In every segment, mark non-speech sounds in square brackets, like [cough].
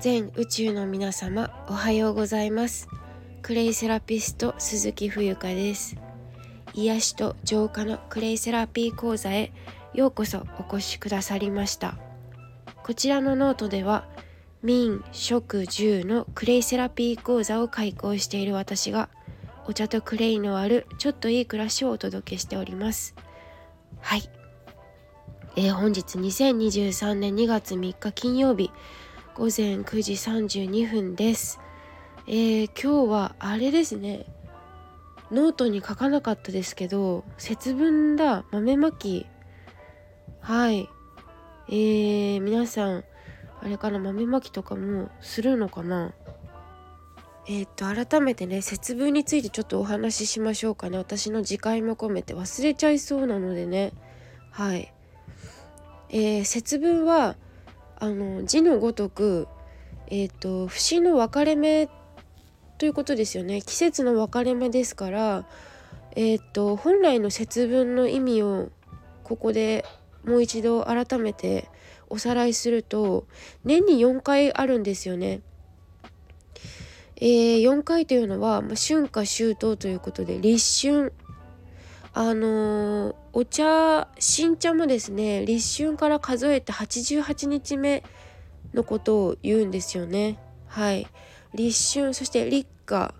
全宇宙の皆様おはようございます。クレイセラピスト鈴木冬香です。癒しと浄化のクレイセラピー講座へようこそお越しくださりました。こちらのノートでは民食住のクレイセラピー講座を開講している私がお茶とクレイのあるちょっといい暮らしをお届けしております。はい、えー、本日2023年2月3日金曜日。午前9時32分です。えー、今日はあれですね。ノートに書かなかったですけど節分だ。豆まき。はい。えー、皆さんあれから豆まきとかもするのかな？えっ、と改めてね節分についてちょっとお話ししましょうかね。私の次回も込めて。忘れちゃいそうなのでね。はい。えー、節分はあの字のごとく、えーと、節の分かれ目ということですよね季節の分かれ目ですから、えーと、本来の節分の意味をここでもう一度改めておさらいすると年に4回あるんですよね。えー、4回というのは、まあ、春夏秋冬ということで立春あのー、お茶新茶もですね立春から数えて88日目のことを言うんですよね。はい。立春そして立夏、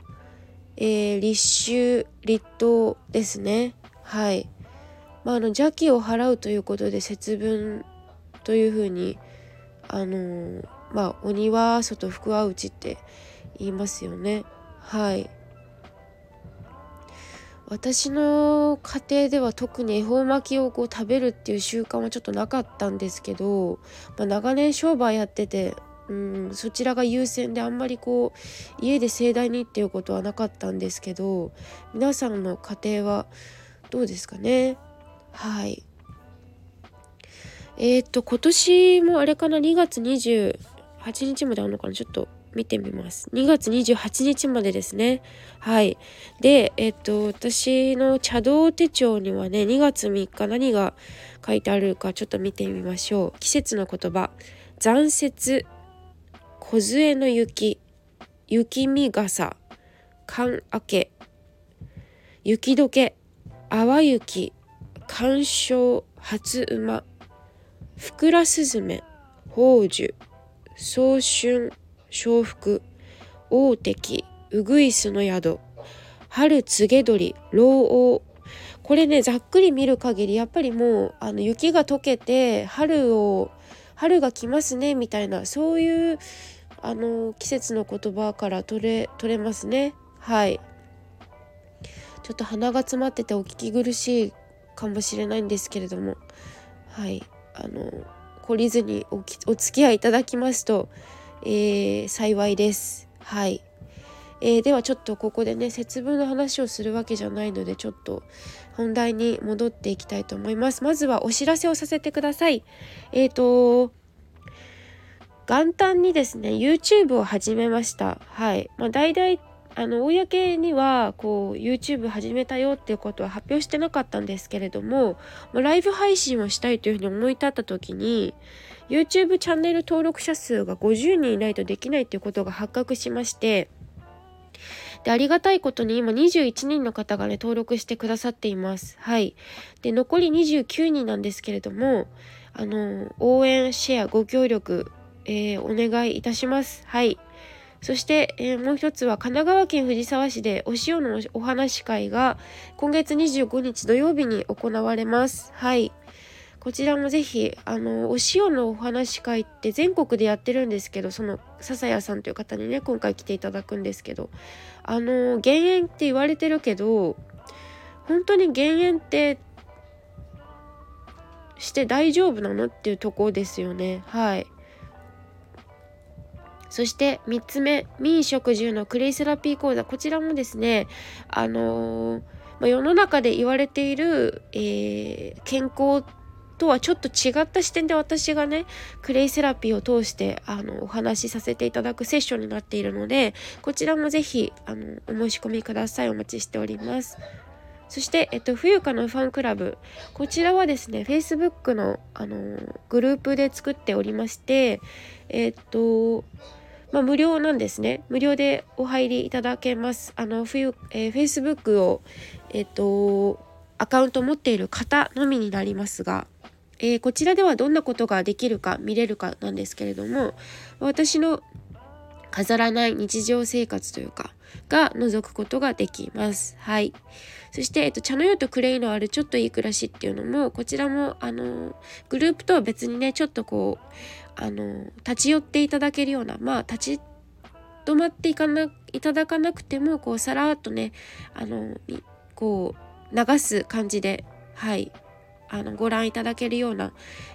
えー、立秋立冬ですね。はい。まあ、あの邪気を払うということで節分というふうにあのー、まあ鬼は外福は内って言いますよね。はい。私の家庭では特に恵方巻きをこう食べるっていう習慣はちょっとなかったんですけど、まあ、長年商売やってて、うん、そちらが優先であんまりこう家で盛大にっていうことはなかったんですけど皆さんの家庭はどうですかね？はい。えー、っと今年もあれかな？2月28日まであるのかな？ちょっと見てみます。2月28日までですね。はい。で、えっと、私の茶道手帳にはね、2月3日何が書いてあるかちょっと見てみましょう。季節の言葉。残雪、梢の雪、雪見傘、寒明け、雪解け、淡雪、干渉、初馬、ふくらすずめ、宝珠、早春、笑福。大敵ウグイスの宿。春告げ鳥老王。これねざっくり見る限りやっぱりもうあの雪が溶けて春を春が来ますねみたいなそういうあの季節の言葉から取れ取れますね。はい。ちょっと鼻が詰まっててお聞き苦しいかもしれないんですけれども。はい。あの懲りずにおお付き合いいただきますとえー、幸いです。はい、えー、ではちょっとここでね節分の話をするわけじゃないのでちょっと本題に戻っていきたいと思います。まずはお知らせをさせてください。えっ、ー、と元旦にですね YouTube を始めました。はい。まあ、大々あの公にはこう YouTube 始めたよっていうことは発表してなかったんですけれども、ライブ配信をしたいというふうに思い立った時に YouTube チャンネル登録者数が50人いないとできないということが発覚しましてでありがたいことに今21人の方がね登録してくださっていますはいで残り29人なんですけれどもあの応援シェアご協力、えー、お願いいたしますはいそして、えー、もう一つは神奈川県藤沢市でお塩のお話会が今月25日土曜日に行われます。はい。こちらもぜひ、あの、お塩のお話し会って全国でやってるんですけど、その笹谷さんという方にね、今回来ていただくんですけど、あの、減塩って言われてるけど、本当に減塩ってして大丈夫なのっていうところですよね。はい。そして3つ目民食住のクレイセラピー講座こちらもですねあのー、まあ、世の中で言われている、えー、健康とはちょっと違った視点で私がねクレイセラピーを通してあのお話しさせていただくセッションになっているのでこちらもぜひあのお申し込みくださいお待ちしております。そして、えっと、冬香のファンクラブ。こちらはですね、Facebook の、あのグループで作っておりまして、えっと、まあ、無料なんですね無料でお入りいただけますあの冬、えー、Facebook をえっ、とアカウント持っている方のみになりますが、えー、こちらではどんなことができるか見れるかなんですけれども私の飾らない日常生活というかが覗くことができます。はい。そして、えっと、茶の湯とクレイのあるちょっといい暮らしっていうのも、こちらも、あの、グループとは別にね、ちょっとこう、あの、立ち寄っていただけるような、まあ、立ち止まっていかないただかなくても、こう、さらっとね、あの、こう、流す感じで、はい、あのご覧いただけるような、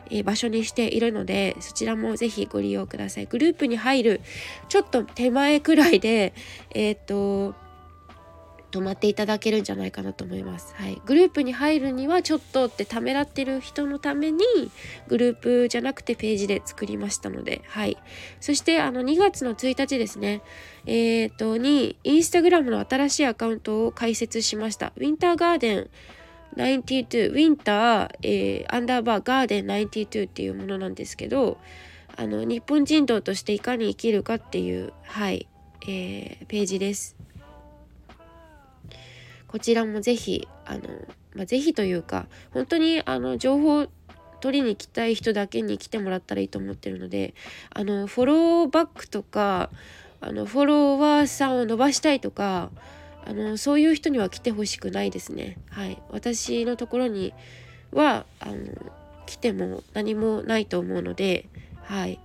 えー、場所にしているのでそちらもぜひご利用くださいグループに入るちょっと手前くらいで [laughs] えっ、と泊まっていただけるんじゃないかなと思います。はい、グループに入るにはちょっとってためらってる人のためにグループじゃなくてページで作りましたので、はい。そしてあの2月の1日ですね、えっ、とにインスタグラムの新しいアカウントを開設しました。ウィンターガーデン92ウィンター、えー、アンダーバーガーデン92っていうものなんですけどあの日本人道としていかに生きるかっていうはい、えー、ページです。こちらもぜひあの、まあ、ぜひというか本当にあの情報取りに来たい人だけに来てもらったらいいと思ってるのであのフォローバックとかあのフォロワーさんを伸ばしたいとかあのそういう人には来てほしくないですね。はい。私のところにはあの来ても何もないと思うのではい。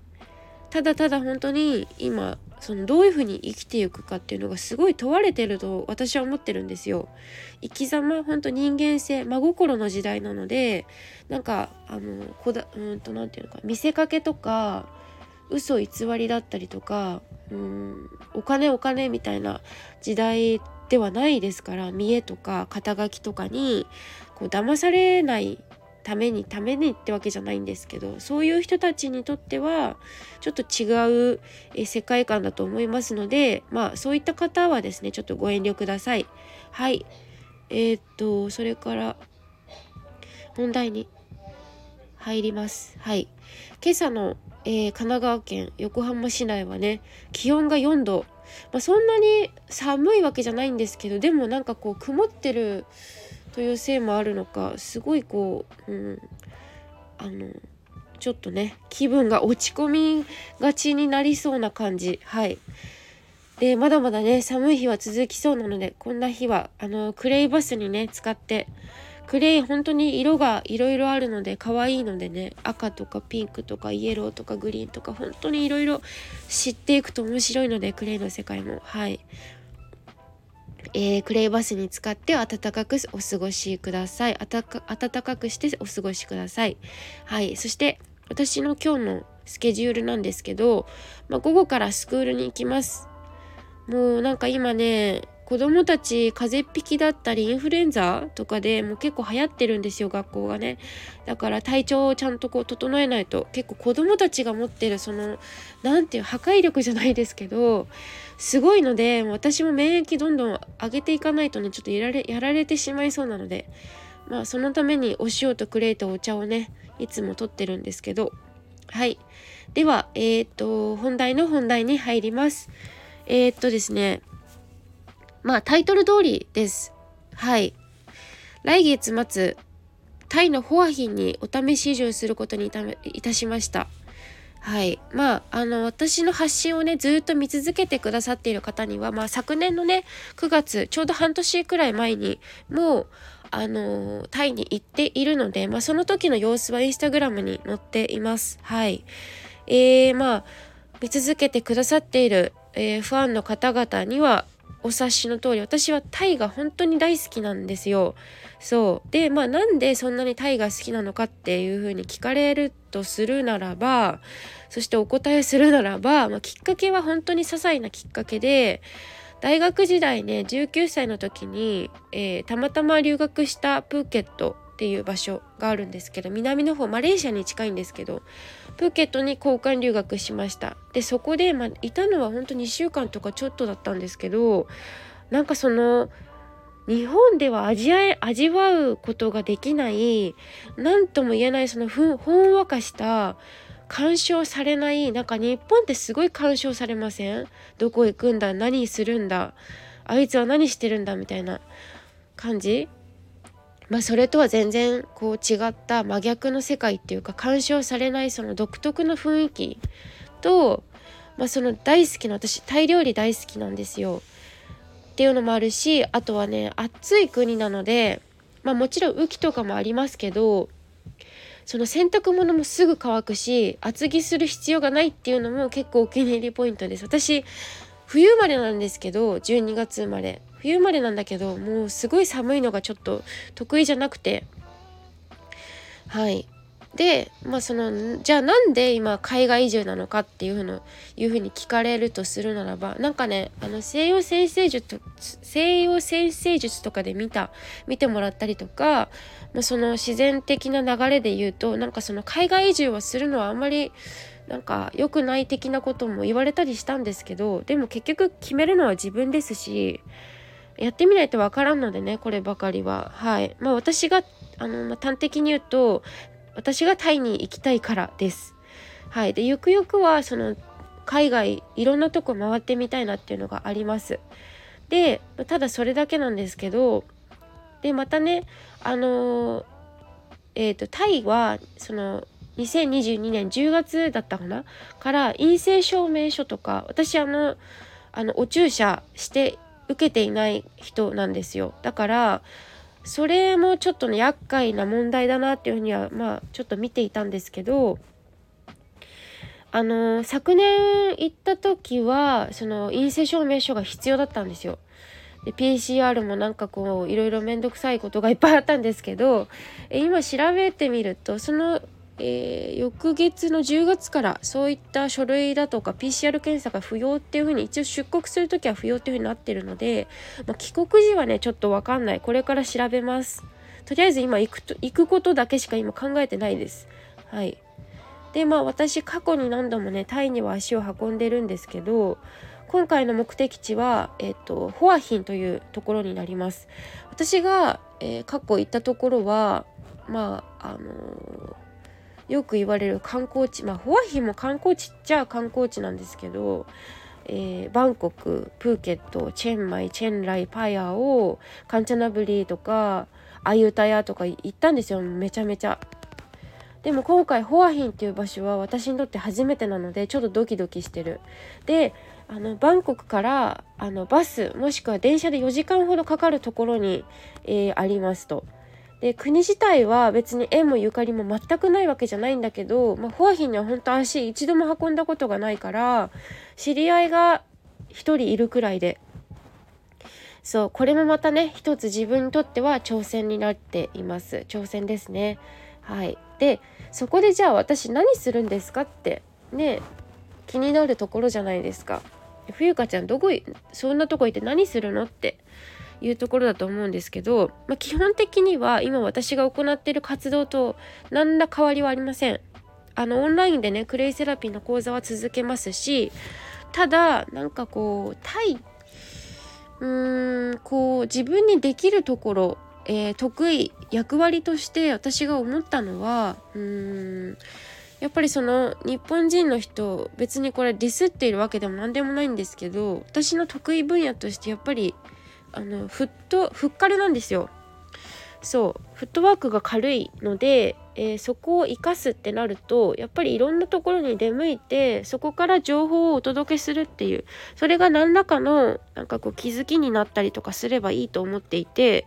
ただただ本当に今そのどういうふうに生きていくかっていうのがすごい問われてると私は思ってるんですよ。生き様本当人間性真心の時代なのでなんかあのこだうんと何て言うのか見せかけとか嘘偽りだったりとかうんお金お金みたいな時代ではないですから見栄とか肩書きとかにこう騙されないためにためにってわけじゃないんですけどそういう人たちにとってはちょっと違うえ世界観だと思いますのでまあそういった方はですねちょっとご遠慮ください。はいえー、っとそれから問題に入ります。はい。今朝の、えー、神奈川県横浜市内はね気温が4度まあ、そんなに寒いわけじゃないんですけどでもなんかこう曇ってるというせいもあるのかすごいこう、うん、あのちょっとね気分が落ち込みがちになりそうな感じ。はい。でまだまだね寒い日は続きそうなのでこんな日はあのクレイバスにね使ってクレイ本当に色がいろいろあるので可愛いのでね赤とかピンクとかイエローとかグリーンとか本当にいろいろ知っていくと面白いのでクレイの世界も。はい。えー、クレイバスに使って暖かくお過ごしください。暖かくしてお過ごしください。はい。そして私の今日のスケジュールなんですけど、まあ、午後からスクールに行きます。もうなんか今ね子供たち風邪っ引きだったりインフルエンザとかでもう結構流行ってるんですよ学校がね。だから体調をちゃんとこう整えないと結構子供たちが持ってるその何ていう破壊力じゃないですけどすごいので私も免疫どんどん上げていかないとねちょっとやられやられてしまいそうなのでまあそのためにお塩とクレイとお茶をねいつもとってるんですけど。はい。ではえっ、と本題の本題に入ります。えっ、とですねまあタイトル通りです。はい。来月末、タイのホアヒンにお試し移住することにいたしました。はい。まあ、あの、私の発信をね、ずっと見続けてくださっている方には、まあ、昨年のね、9月、ちょうど半年くらい前に、もう、あの、タイに行っているので、まあ、その時の様子はインスタグラムに載っています。はい。えー、まあ、見続けてくださっている、えー、ファンの方々には、お察しの通り私はタイが本当に大好きなんですよ。そうでまあなんでそんなにタイが好きなのかっていうふうに聞かれるとするならばそしてお答えするならば、まあ、きっかけは本当に些細なきっかけで大学時代ね19歳の時に、えー、たまたま留学したプーケットっていう場所があるんですけど南の方マレーシアに近いんですけどプーケットに交換留学しました。でそこで、まあ、いたのは本当2週間とかちょっとだったんですけどなんかその日本では味わ味わうことができない何とも言えないそのほんわかした干渉されないなんか日本ってすごい干渉されません？どこ行くんだ？何するんだ？あいつは何してるんだ？みたいな感じ。まあそれとは全然こう違った真逆の世界っていうか干渉されないその独特の雰囲気と、まあ、その大好きな私タイ料理大好きなんですよ。っていうのもあるしあとはね暑い国なので、まあ、もちろん雨季とかもありますけどその洗濯物もすぐ乾くし厚着する必要がないっていうのも結構お気に入りポイントです。私冬生まれなんですけど12月生まれ。冬生まれなんだけどもうすごい寒いのがちょっと得意じゃなくて。はい。でまあそのじゃあなんで今海外移住なのかっていうふうのいうふうに聞かれるとするならばなんかねあの西洋先生術西洋先生術とかで見た見てもらったりとか、まあ、その自然的な流れで言うとなんかその海外移住をするのはあんまりなんか良くない的なことも言われたりしたんですけどでも結局決めるのは自分ですしやってみないとわからんのでねこればかりは。はい。まあ私があの、まあ、端的に言うと私がタイに行きたいからです。はい。でゆくゆくはその海外いろんなとこ回ってみたいなっていうのがあります。でただそれだけなんですけどでまたねあのえっ、ー、とタイはその2022年10月だったかな？から陰性証明書とか私あのあのお注射して受けていない人なんですよだからそれもちょっとね厄介な問題だなっていうふうにはまあちょっと見ていたんですけどあの昨年行った時はその陰性証明書が必要だったんですよ。で PCR もなんかこういろいろ面倒くさいことがいっぱいあったんですけど今調べてみるとそのえー、翌月の10月からそういった書類だとか PCR 検査が不要っていうふうに一応出国する時は不要っていうふうになってるので、まあ、帰国時はねちょっと分かんない。これから調べます。とりあえず今行くと行くことだけしか今考えてないです。はい。でまあ私過去に何度もねタイには足を運んでるんですけど今回の目的地は、えっ、と、ホアヒンというところになります。私が、えー、過去行ったところは、まあ、あのーよく言われる観光地まあホワヒも観光地っちゃ観光地なんですけど、えー、バンコクプーケットチェンマイチェンライパヤをカンチャナブリーとかアユタヤとか行ったんですよめちゃめちゃ。でも今回ホアヒンっていう場所は私にとって初めてなのでちょっとドキドキしてる。であのバンコクからあのバスもしくは電車で4時間ほどかかるところに、えー、ありますと。で国自体は別に縁もゆかりも全くないわけじゃないんだけど、まあ、フォアヒンには本当足一度も運んだことがないから知り合いが1人いるくらいで。そうこれもまたね一つ自分にとっては挑戦になっています。挑戦ですね。はい。でそこでじゃあ私何するんですかってね気になるところじゃないですか。冬香ちゃんどこそんなとこ行って何するのって。いうところだと思うんですけど、まあ、基本的には今私が行っている活動と何ら変わりはありません。あのオンラインでねクレイセラピーの講座は続けますしただなんかこう対うーんこう自分にできるところ、えー、得意役割として私が思ったのはうーんやっぱりその日本人の人別にこれディスっているわけでも何でもないんですけど私の得意分野としてやっぱりあのフットフッカルなんですよ。そうフットワークが軽いので、えー、そこを生かすってなるとやっぱりいろんなところに出向いてそこから情報をお届けするっていうそれが何らかのなんかこう気づきになったりとかすればいいと思っていて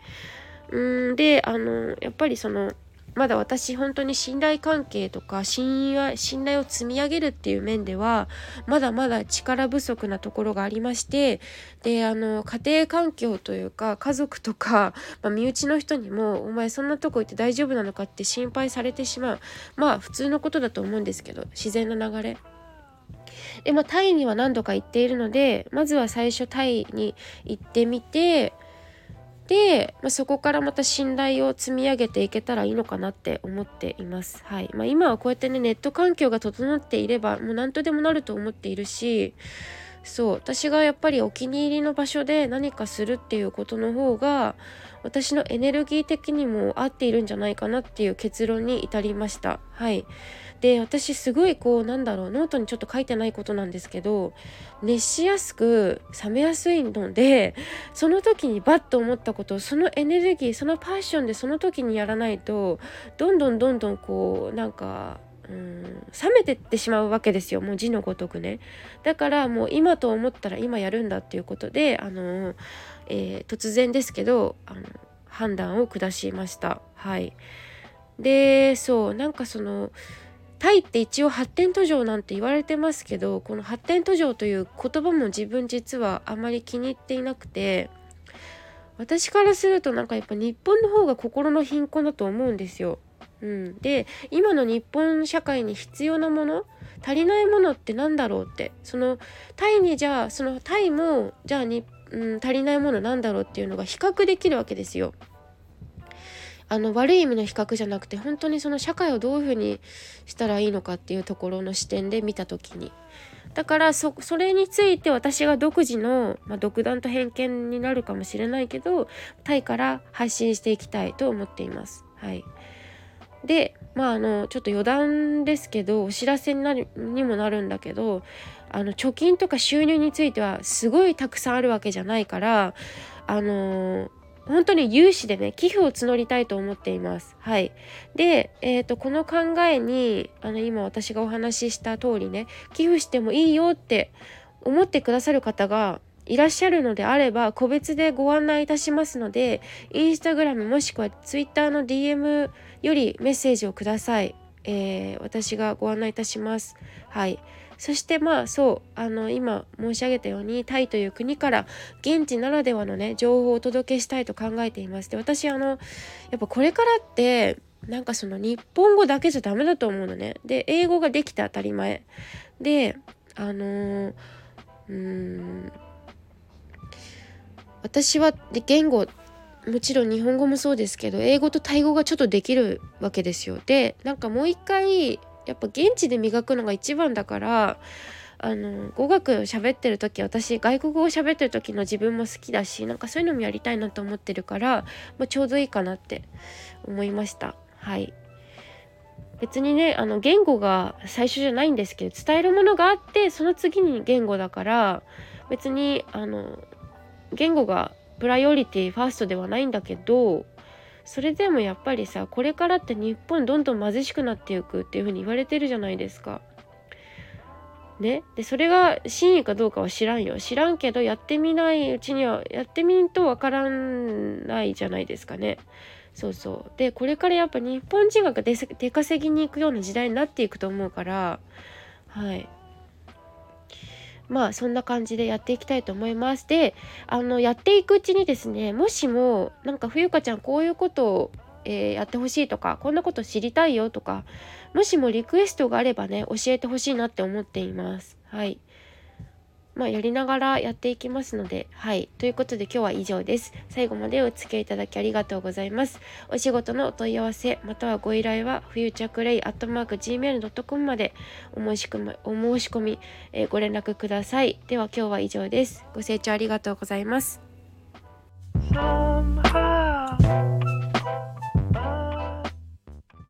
うんであのやっぱりそのまだ私本当に信頼関係とか信頼信頼を積み上げるっていう面ではまだまだ力不足なところがありましてであの家庭環境というか家族とか、まあ、身内の人にも「お前そんなとこ行って大丈夫なのか?」って心配されてしまうまあ普通のことだと思うんですけど自然な流れ。でまあタイには何度か行っているのでまずは最初タイに行ってみてで、まあ、そこからまた信頼を積み上げていけたらいいのかなって思っています。はい。まあ、今はこうやってねネット環境が整っていればもう何とでもなると思っているしそう。私がやっぱりお気に入りの場所で何かするっていうことの方が私のエネルギー的にも合っているんじゃないかなっていう結論に至りました。はい。で私すごいこうなんだろうノートにちょっと書いてないことなんですけど熱しやすく冷めやすいのでその時にバッと思ったことをそのエネルギーそのパッションでその時にやらないとどんどんどんどんこうなんかうん冷めてってしまうわけですよ。もう字のごとくね。だからもう今と思ったら今やるんだっていうことであの、えー、突然ですけどあの判断を下しました。はい。でそうなんかそのタイって一応発展途上なんて言われてますけどこの発展途上という言葉も自分実はあまり気に入っていなくて私からするとなんかやっぱ日本の方が心の貧困だと思うんですよ。うん、で今の日本社会に必要なもの足りないものって何だろうってそのタイにじゃあそのタイもじゃあに、うん、足りないものなんだろうっていうのが比較できるわけですよ。あの悪い意味の比較じゃなくて本当にその社会をどういうふうにしたらいいのかっていうところの視点で見た時にだからそれについて私が独自の、まあ、独断と偏見になるかもしれないけどタイから配信していきたいと思っています。はいでまああのちょっと余談ですけどお知らせになるにもなるんだけどあの貯金とか収入についてはすごいたくさんあるわけじゃないからあの本当に有志でね寄付を募りたいと思っています。はい、で、えーと、この考えにあの今私がお話しした通りね寄付してもいいよって思ってくださる方がいらっしゃるのであれば個別でご案内いたしますのでインスタグラムもしくはツイッターの DM よりメッセージをください、えー、私がご案内いたします。はい。そしてまあそうあの今申し上げたようにタイという国から現地ならではのね情報をお届けしたいと考えています。で私あのやっぱこれからってなんかその日本語だけじゃダメだと思うのね。で英語ができて当たり前。であの、うん私は言語もちろん日本語もそうですけど英語とタイ語がちょっとできるわけですよ。でなんかもう一回やっぱ現地で磨くのが一番だからあの語学喋ってる時私外国語を喋ってる時の自分も好きだしなんかそういうのもやりたいなと思ってるから、まあ、ちょうどいいかなって思いました。はい別にねあの言語が最初じゃないんですけど伝えるものがあってその次に言語だから別にあの言語が priority first ではないんだけどそれでもやっぱりさこれからって日本どんどん貧しくなっていくっていうふうに言われてるじゃないですか。ね、でそれが真意かどうかは知らんよ知らんけどやってみないうちにはやってみんとわからないじゃないですかね。そうそうでこれからやっぱ日本人が出稼ぎに行くような時代になっていくと思うからはいまあそんな感じでやっていきたいと思います。であのやっていくうちにですねもしもなんか冬香ちゃんこういうことを、えー、やってほしいとかこんなこと知りたいよとかもしもリクエストがあればね教えてほしいなって思っています。はいまあ、やりながらやっていきますので、はい。ということで今日は以上です。最後までお付き合いいただきありがとうございます。お仕事のお問い合わせ、またはご依頼は、冬着レイアットマーク gmail.com までお申し込み、お申し込み、えー、ご連絡ください。では今日は以上です。ご清聴ありがとうございます。Somehow